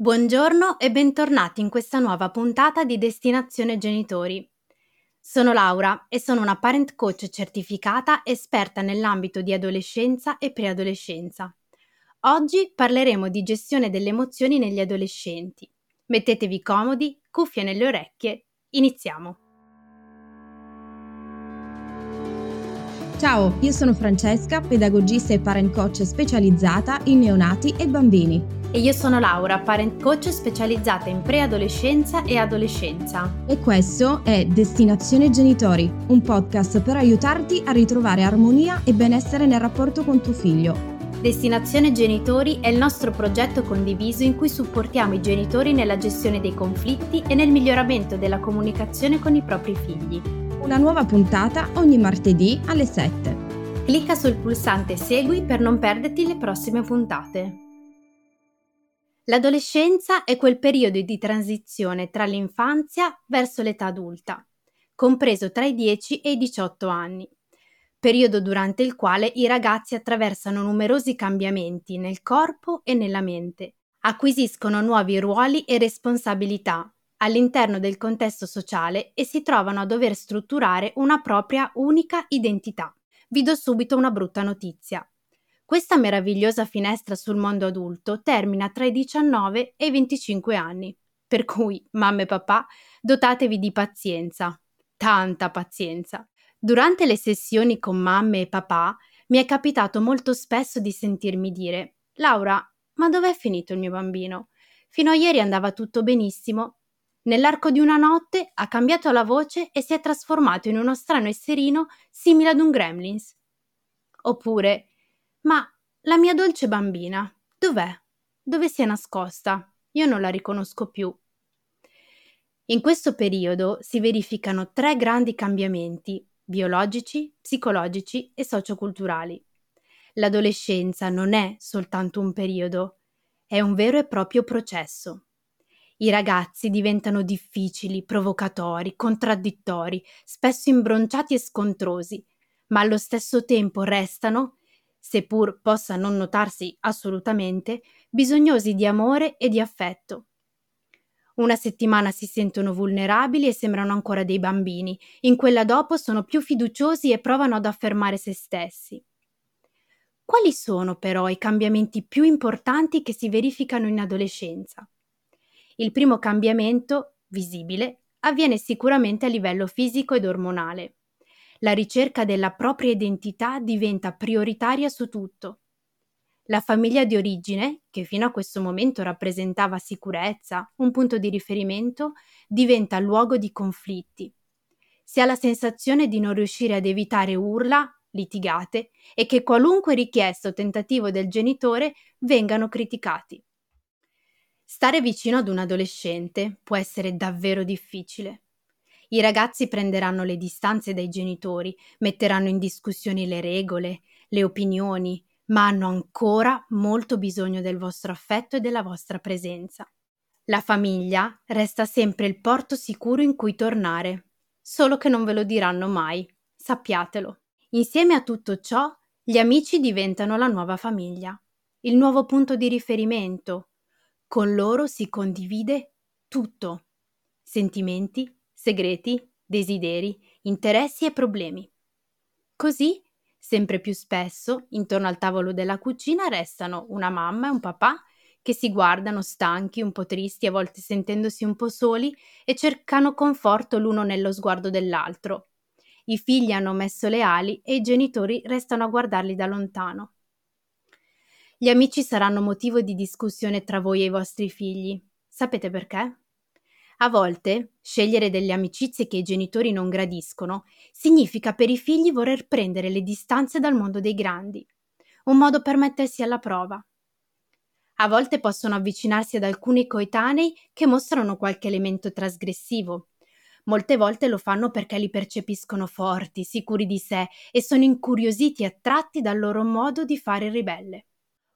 Buongiorno e bentornati in questa nuova puntata di Destinazione Genitori. Sono Laura e sono una parent coach certificata esperta nell'ambito di adolescenza e preadolescenza. Oggi parleremo di gestione delle emozioni negli adolescenti. Mettetevi comodi, cuffie nelle orecchie, iniziamo! Ciao, io sono Francesca, pedagogista e parent coach specializzata in neonati e bambini e io sono Laura, parent coach specializzata in preadolescenza e adolescenza. E questo è Destinazione Genitori, un podcast per aiutarti a ritrovare armonia e benessere nel rapporto con tuo figlio. Destinazione Genitori è il nostro progetto condiviso in cui supportiamo i genitori nella gestione dei conflitti e nel miglioramento della comunicazione con i propri figli. Una nuova puntata ogni martedì alle 7. Clicca sul pulsante Segui per non perderti le prossime puntate. L'adolescenza è quel periodo di transizione tra l'infanzia verso l'età adulta, compreso tra i 10 e i 18 anni, periodo durante il quale i ragazzi attraversano numerosi cambiamenti nel corpo e nella mente, acquisiscono nuovi ruoli e responsabilità all'interno del contesto sociale e si trovano a dover strutturare una propria unica identità. Vi do subito una brutta notizia. Questa meravigliosa finestra sul mondo adulto termina tra i 19 e i 25 anni, per cui, mamme e papà, dotatevi di pazienza, tanta pazienza. Durante le sessioni con mamme e papà mi è capitato molto spesso di sentirmi dire Laura, ma dov'è finito il mio bambino? Fino a ieri andava tutto benissimo. Nell'arco di una notte ha cambiato la voce e si è trasformato in uno strano esserino simile ad un gremlins. Oppure ma la mia dolce bambina, dov'è? Dove si è nascosta? Io non la riconosco più. In questo periodo si verificano tre grandi cambiamenti biologici, psicologici e socioculturali. L'adolescenza non è soltanto un periodo, è un vero e proprio processo. I ragazzi diventano difficili, provocatori, contraddittori, spesso imbronciati e scontrosi, ma allo stesso tempo restano seppur possa non notarsi assolutamente, bisognosi di amore e di affetto. Una settimana si sentono vulnerabili e sembrano ancora dei bambini, in quella dopo sono più fiduciosi e provano ad affermare se stessi. Quali sono però i cambiamenti più importanti che si verificano in adolescenza? Il primo cambiamento, visibile, avviene sicuramente a livello fisico ed ormonale la ricerca della propria identità diventa prioritaria su tutto. La famiglia di origine, che fino a questo momento rappresentava sicurezza, un punto di riferimento, diventa luogo di conflitti. Si ha la sensazione di non riuscire ad evitare urla, litigate e che qualunque richiesta o tentativo del genitore vengano criticati. Stare vicino ad un adolescente può essere davvero difficile. I ragazzi prenderanno le distanze dai genitori, metteranno in discussione le regole, le opinioni, ma hanno ancora molto bisogno del vostro affetto e della vostra presenza. La famiglia resta sempre il porto sicuro in cui tornare, solo che non ve lo diranno mai, sappiatelo. Insieme a tutto ciò, gli amici diventano la nuova famiglia, il nuovo punto di riferimento. Con loro si condivide tutto, sentimenti, segreti, desideri, interessi e problemi. Così, sempre più spesso, intorno al tavolo della cucina restano una mamma e un papà che si guardano stanchi, un po' tristi, a volte sentendosi un po' soli e cercano conforto l'uno nello sguardo dell'altro. I figli hanno messo le ali e i genitori restano a guardarli da lontano. Gli amici saranno motivo di discussione tra voi e i vostri figli. Sapete perché? A volte scegliere delle amicizie che i genitori non gradiscono significa per i figli voler prendere le distanze dal mondo dei grandi, un modo per mettersi alla prova. A volte possono avvicinarsi ad alcuni coetanei che mostrano qualche elemento trasgressivo. Molte volte lo fanno perché li percepiscono forti, sicuri di sé e sono incuriositi e attratti dal loro modo di fare ribelle.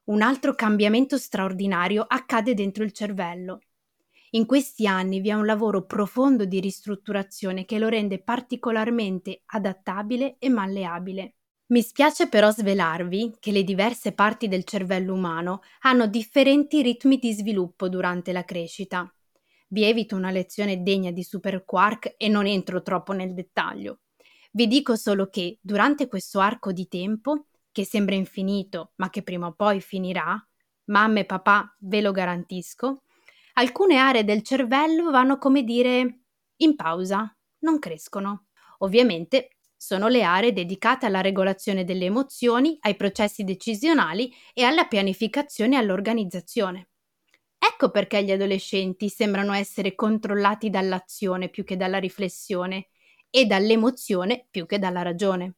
Un altro cambiamento straordinario accade dentro il cervello. In questi anni vi è un lavoro profondo di ristrutturazione che lo rende particolarmente adattabile e malleabile. Mi spiace però svelarvi che le diverse parti del cervello umano hanno differenti ritmi di sviluppo durante la crescita. Vi evito una lezione degna di Super Quark e non entro troppo nel dettaglio. Vi dico solo che durante questo arco di tempo, che sembra infinito ma che prima o poi finirà, mamma e papà ve lo garantisco, alcune aree del cervello vanno come dire in pausa, non crescono. Ovviamente sono le aree dedicate alla regolazione delle emozioni, ai processi decisionali e alla pianificazione e all'organizzazione. Ecco perché gli adolescenti sembrano essere controllati dall'azione più che dalla riflessione e dall'emozione più che dalla ragione.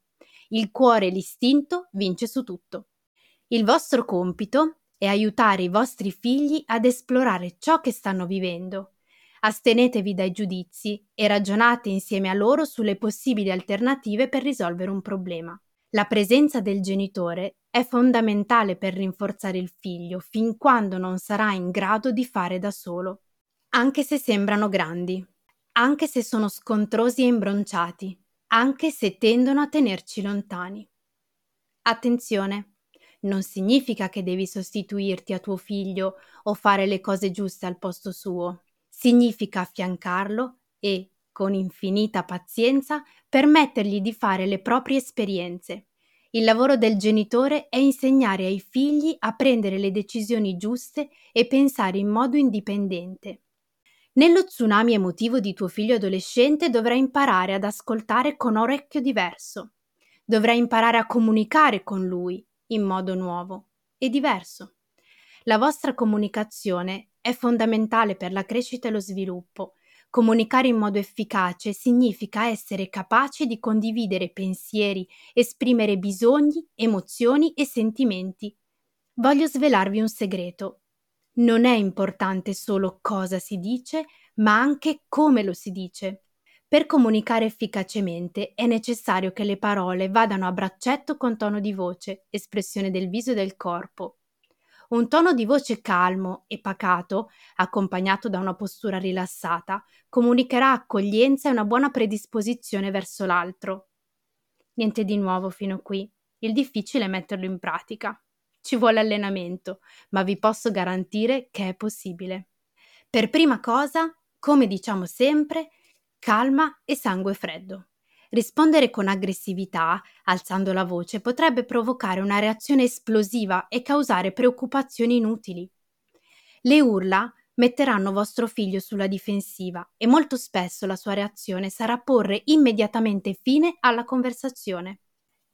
Il cuore e l'istinto vince su tutto. Il vostro compito è aiutare i vostri figli ad esplorare ciò che stanno vivendo. Astenetevi dai giudizi e ragionate insieme a loro sulle possibili alternative per risolvere un problema. La presenza del genitore è fondamentale per rinforzare il figlio fin quando non sarà in grado di fare da solo, anche se sembrano grandi, anche se sono scontrosi e imbronciati, anche se tendono a tenerci lontani. Attenzione, non significa che devi sostituirti a tuo figlio o fare le cose giuste al posto suo. Significa affiancarlo e, con infinita pazienza, permettergli di fare le proprie esperienze il lavoro del genitore è insegnare ai figli a prendere le decisioni giuste e pensare in modo indipendente. Nello tsunami emotivo di tuo figlio adolescente dovrai imparare ad ascoltare con orecchio diverso. Dovrai imparare a comunicare con lui in modo nuovo e diverso. La vostra comunicazione è fondamentale per la crescita e lo sviluppo Comunicare in modo efficace significa essere capaci di condividere pensieri, esprimere bisogni, emozioni e sentimenti. Voglio svelarvi un segreto. Non è importante solo cosa si dice, ma anche come lo si dice. Per comunicare efficacemente è necessario che le parole vadano a braccetto con tono di voce, espressione del viso e del corpo, un tono di voce calmo e pacato, accompagnato da una postura rilassata, comunicherà accoglienza e una buona predisposizione verso l'altro. Niente di nuovo fino qui. Il difficile è metterlo in pratica. Ci vuole allenamento, ma vi posso garantire che è possibile. Per prima cosa, come diciamo sempre, calma e sangue freddo. Rispondere con aggressività, alzando la voce, potrebbe provocare una reazione esplosiva e causare preoccupazioni inutili. Le urla metteranno vostro figlio sulla difensiva e molto spesso la sua reazione sarà porre immediatamente fine alla conversazione.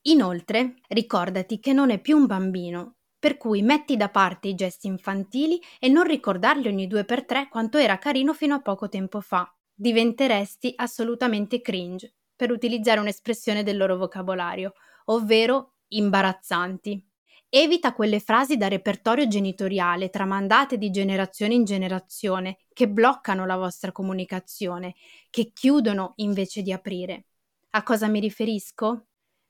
Inoltre, ricordati che non è più un bambino, per cui metti da parte i gesti infantili e non ricordargli ogni due per tre quanto era carino fino a poco tempo fa. Diventeresti assolutamente cringe per utilizzare un'espressione del loro vocabolario, ovvero imbarazzanti. Evita quelle frasi da repertorio genitoriale tramandate di generazione in generazione che bloccano la vostra comunicazione, che chiudono invece di aprire. A cosa mi riferisco?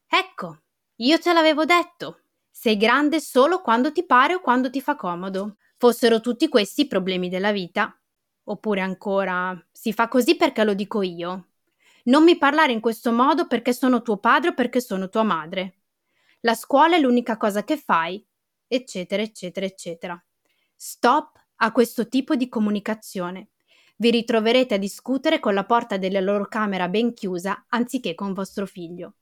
Ecco, io te l'avevo detto. Sei grande solo quando ti pare o quando ti fa comodo. Fossero tutti questi i problemi della vita. Oppure ancora, si fa così perché lo dico io. Non mi parlare in questo modo perché sono tuo padre o perché sono tua madre. La scuola è l'unica cosa che fai, eccetera, eccetera, eccetera. Stop a questo tipo di comunicazione. Vi ritroverete a discutere con la porta della loro camera ben chiusa anziché con vostro figlio.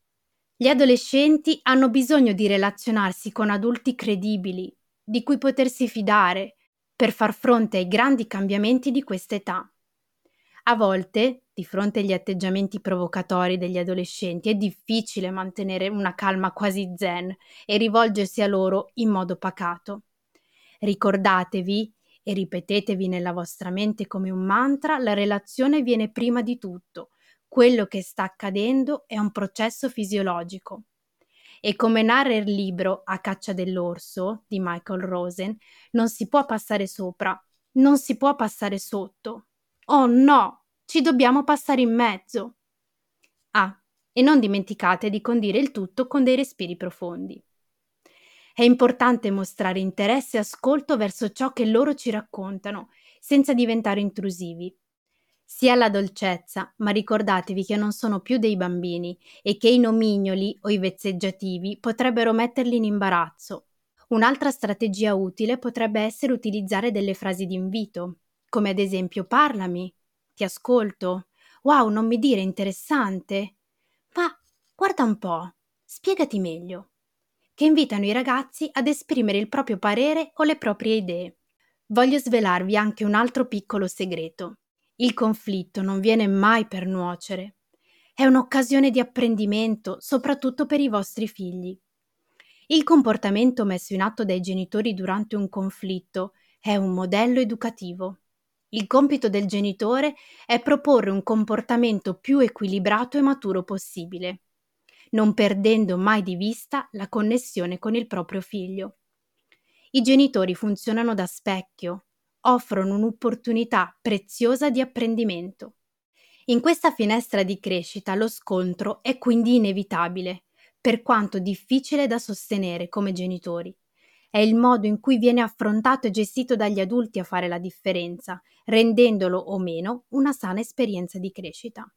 Gli adolescenti hanno bisogno di relazionarsi con adulti credibili, di cui potersi fidare, per far fronte ai grandi cambiamenti di questa età. A volte, di fronte agli atteggiamenti provocatori degli adolescenti, è difficile mantenere una calma quasi zen e rivolgersi a loro in modo pacato. Ricordatevi e ripetetevi nella vostra mente come un mantra, la relazione viene prima di tutto. Quello che sta accadendo è un processo fisiologico. E come narra il libro A caccia dell'orso di Michael Rosen, non si può passare sopra, non si può passare sotto, Oh no, ci dobbiamo passare in mezzo. Ah, e non dimenticate di condire il tutto con dei respiri profondi. È importante mostrare interesse e ascolto verso ciò che loro ci raccontano, senza diventare intrusivi. Sia la dolcezza, ma ricordatevi che non sono più dei bambini e che i nomignoli o i vezzeggiativi potrebbero metterli in imbarazzo. Un'altra strategia utile potrebbe essere utilizzare delle frasi d'invito, come ad esempio parlami, ti ascolto, wow, non mi dire interessante, ma guarda un po', spiegati meglio, che invitano i ragazzi ad esprimere il proprio parere o le proprie idee. Voglio svelarvi anche un altro piccolo segreto. Il conflitto non viene mai per nuocere. È un'occasione di apprendimento, soprattutto per i vostri figli. Il comportamento messo in atto dai genitori durante un conflitto è un modello educativo. Il compito del genitore è proporre un comportamento più equilibrato e maturo possibile, non perdendo mai di vista la connessione con il proprio figlio. I genitori funzionano da specchio, offrono un'opportunità preziosa di apprendimento. In questa finestra di crescita lo scontro è quindi inevitabile, per quanto difficile da sostenere come genitori. È il modo in cui viene affrontato e gestito dagli adulti a fare la differenza, rendendolo o meno una sana esperienza di crescita.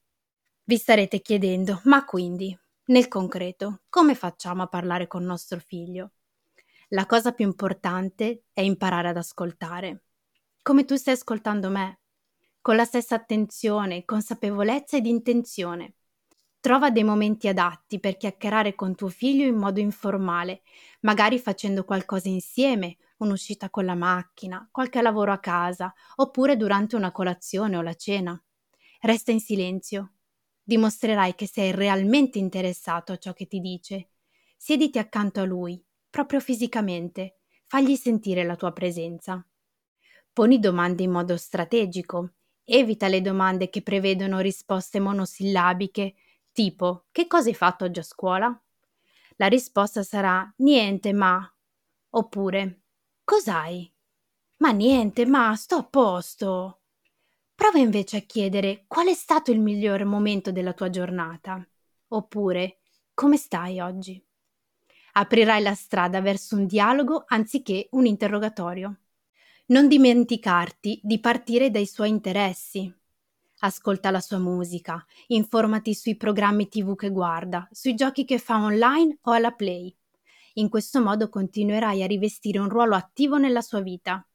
Vi starete chiedendo, ma quindi, nel concreto, come facciamo a parlare con nostro figlio? La cosa più importante è imparare ad ascoltare come tu stai ascoltando me, con la stessa attenzione, consapevolezza ed intenzione. Trova dei momenti adatti per chiacchierare con tuo figlio in modo informale, magari facendo qualcosa insieme, un'uscita con la macchina, qualche lavoro a casa, oppure durante una colazione o la cena. Resta in silenzio. Dimostrerai che sei realmente interessato a ciò che ti dice. Siediti accanto a lui, proprio fisicamente. Fagli sentire la tua presenza. Poni domande in modo strategico. Evita le domande che prevedono risposte monosillabiche, tipo che cosa hai fatto oggi a scuola? La risposta sarà niente, ma. Oppure cos'hai? Ma niente, ma sto a posto. Prova invece a chiedere qual è stato il migliore momento della tua giornata. Oppure come stai oggi? Aprirai la strada verso un dialogo anziché un interrogatorio. Non dimenticarti di partire dai suoi interessi. Ascolta la sua musica, informati sui programmi TV che guarda, sui giochi che fa online o alla Play. In questo modo continuerai a rivestire un ruolo attivo nella sua vita.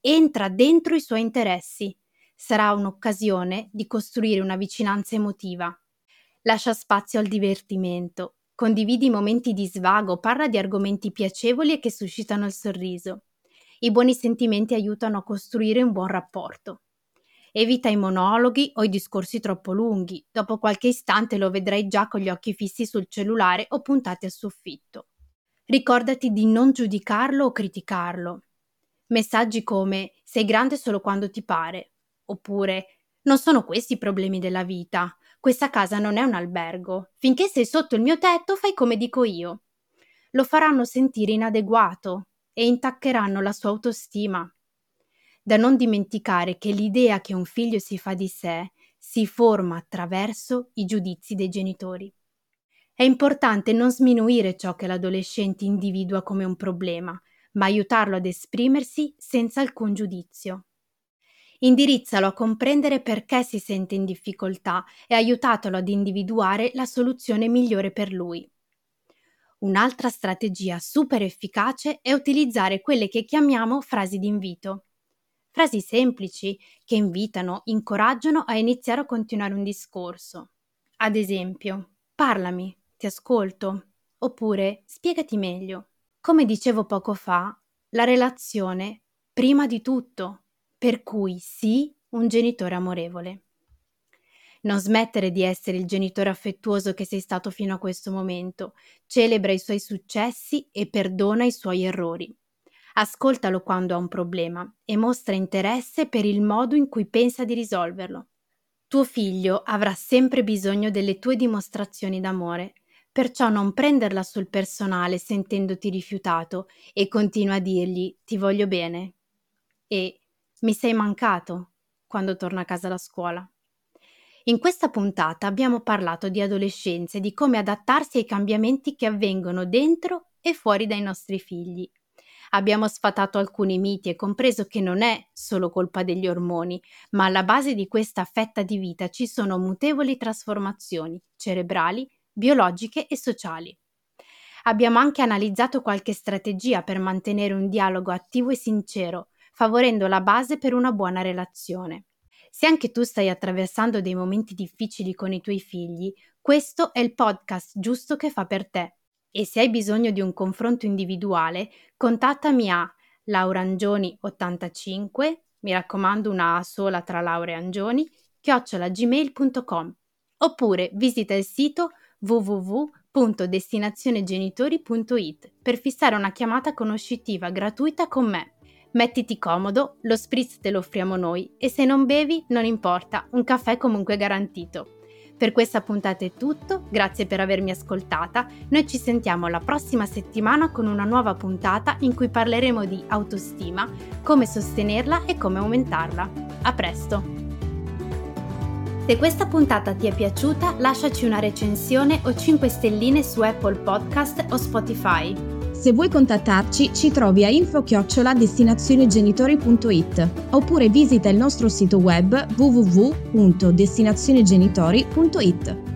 Entra dentro i suoi interessi. Sarà un'occasione di costruire una vicinanza emotiva. Lascia spazio al divertimento. Condividi momenti di svago, parla di argomenti piacevoli e che suscitano il sorriso. I buoni sentimenti aiutano a costruire un buon rapporto. Evita i monologhi o i discorsi troppo lunghi. Dopo qualche istante lo vedrai già con gli occhi fissi sul cellulare o puntati al soffitto. Ricordati di non giudicarlo o criticarlo. Messaggi come sei grande solo quando ti pare, oppure non sono questi i problemi della vita. Questa casa non è un albergo. Finché sei sotto il mio tetto fai come dico io. Lo faranno sentire inadeguato, e intaccheranno la sua autostima. Da non dimenticare che l'idea che un figlio si fa di sé si forma attraverso i giudizi dei genitori. È importante non sminuire ciò che l'adolescente individua come un problema, ma aiutarlo ad esprimersi senza alcun giudizio. Indirizzalo a comprendere perché si sente in difficoltà e aiutatelo ad individuare la soluzione migliore per lui. Un'altra strategia super efficace è utilizzare quelle che chiamiamo frasi d'invito. Frasi semplici che invitano, incoraggiano a iniziare o continuare un discorso. Ad esempio, parlami, ti ascolto, oppure spiegati meglio. Come dicevo poco fa, la relazione prima di tutto, per cui sì, un genitore amorevole. Non smettere di essere il genitore affettuoso che sei stato fino a questo momento. Celebra i suoi successi e perdona i suoi errori. Ascoltalo quando ha un problema e mostra interesse per il modo in cui pensa di risolverlo. Tuo figlio avrà sempre bisogno delle tue dimostrazioni d'amore, perciò non prenderla sul personale sentendoti rifiutato e continua a dirgli ti voglio bene e mi sei mancato quando torna a casa da scuola. In questa puntata abbiamo parlato di adolescenza e di come adattarsi ai cambiamenti che avvengono dentro e fuori dai nostri figli. Abbiamo sfatato alcuni miti e compreso che non è solo colpa degli ormoni, ma alla base di questa fetta di vita ci sono mutevoli trasformazioni cerebrali, biologiche e sociali. Abbiamo anche analizzato qualche strategia per mantenere un dialogo attivo e sincero, favorendo la base per una buona relazione. Se anche tu stai attraversando dei momenti difficili con i tuoi figli, questo è il podcast giusto che fa per te. E se hai bisogno di un confronto individuale, contattami a laurangioni85, mi raccomando una A sola tra Laura Angioni, chiocciolagmail.com oppure visita il sito www.destinazionegenitori.it per fissare una chiamata conoscitiva gratuita con me. Mettiti comodo, lo spritz te lo offriamo noi e se non bevi non importa, un caffè comunque garantito. Per questa puntata è tutto, grazie per avermi ascoltata, noi ci sentiamo la prossima settimana con una nuova puntata in cui parleremo di autostima, come sostenerla e come aumentarla. A presto! Se questa puntata ti è piaciuta lasciaci una recensione o 5 stelline su Apple Podcast o Spotify. Se vuoi contattarci, ci trovi a info-destinazionegenitori.it oppure visita il nostro sito web www.destinazionegenitori.it.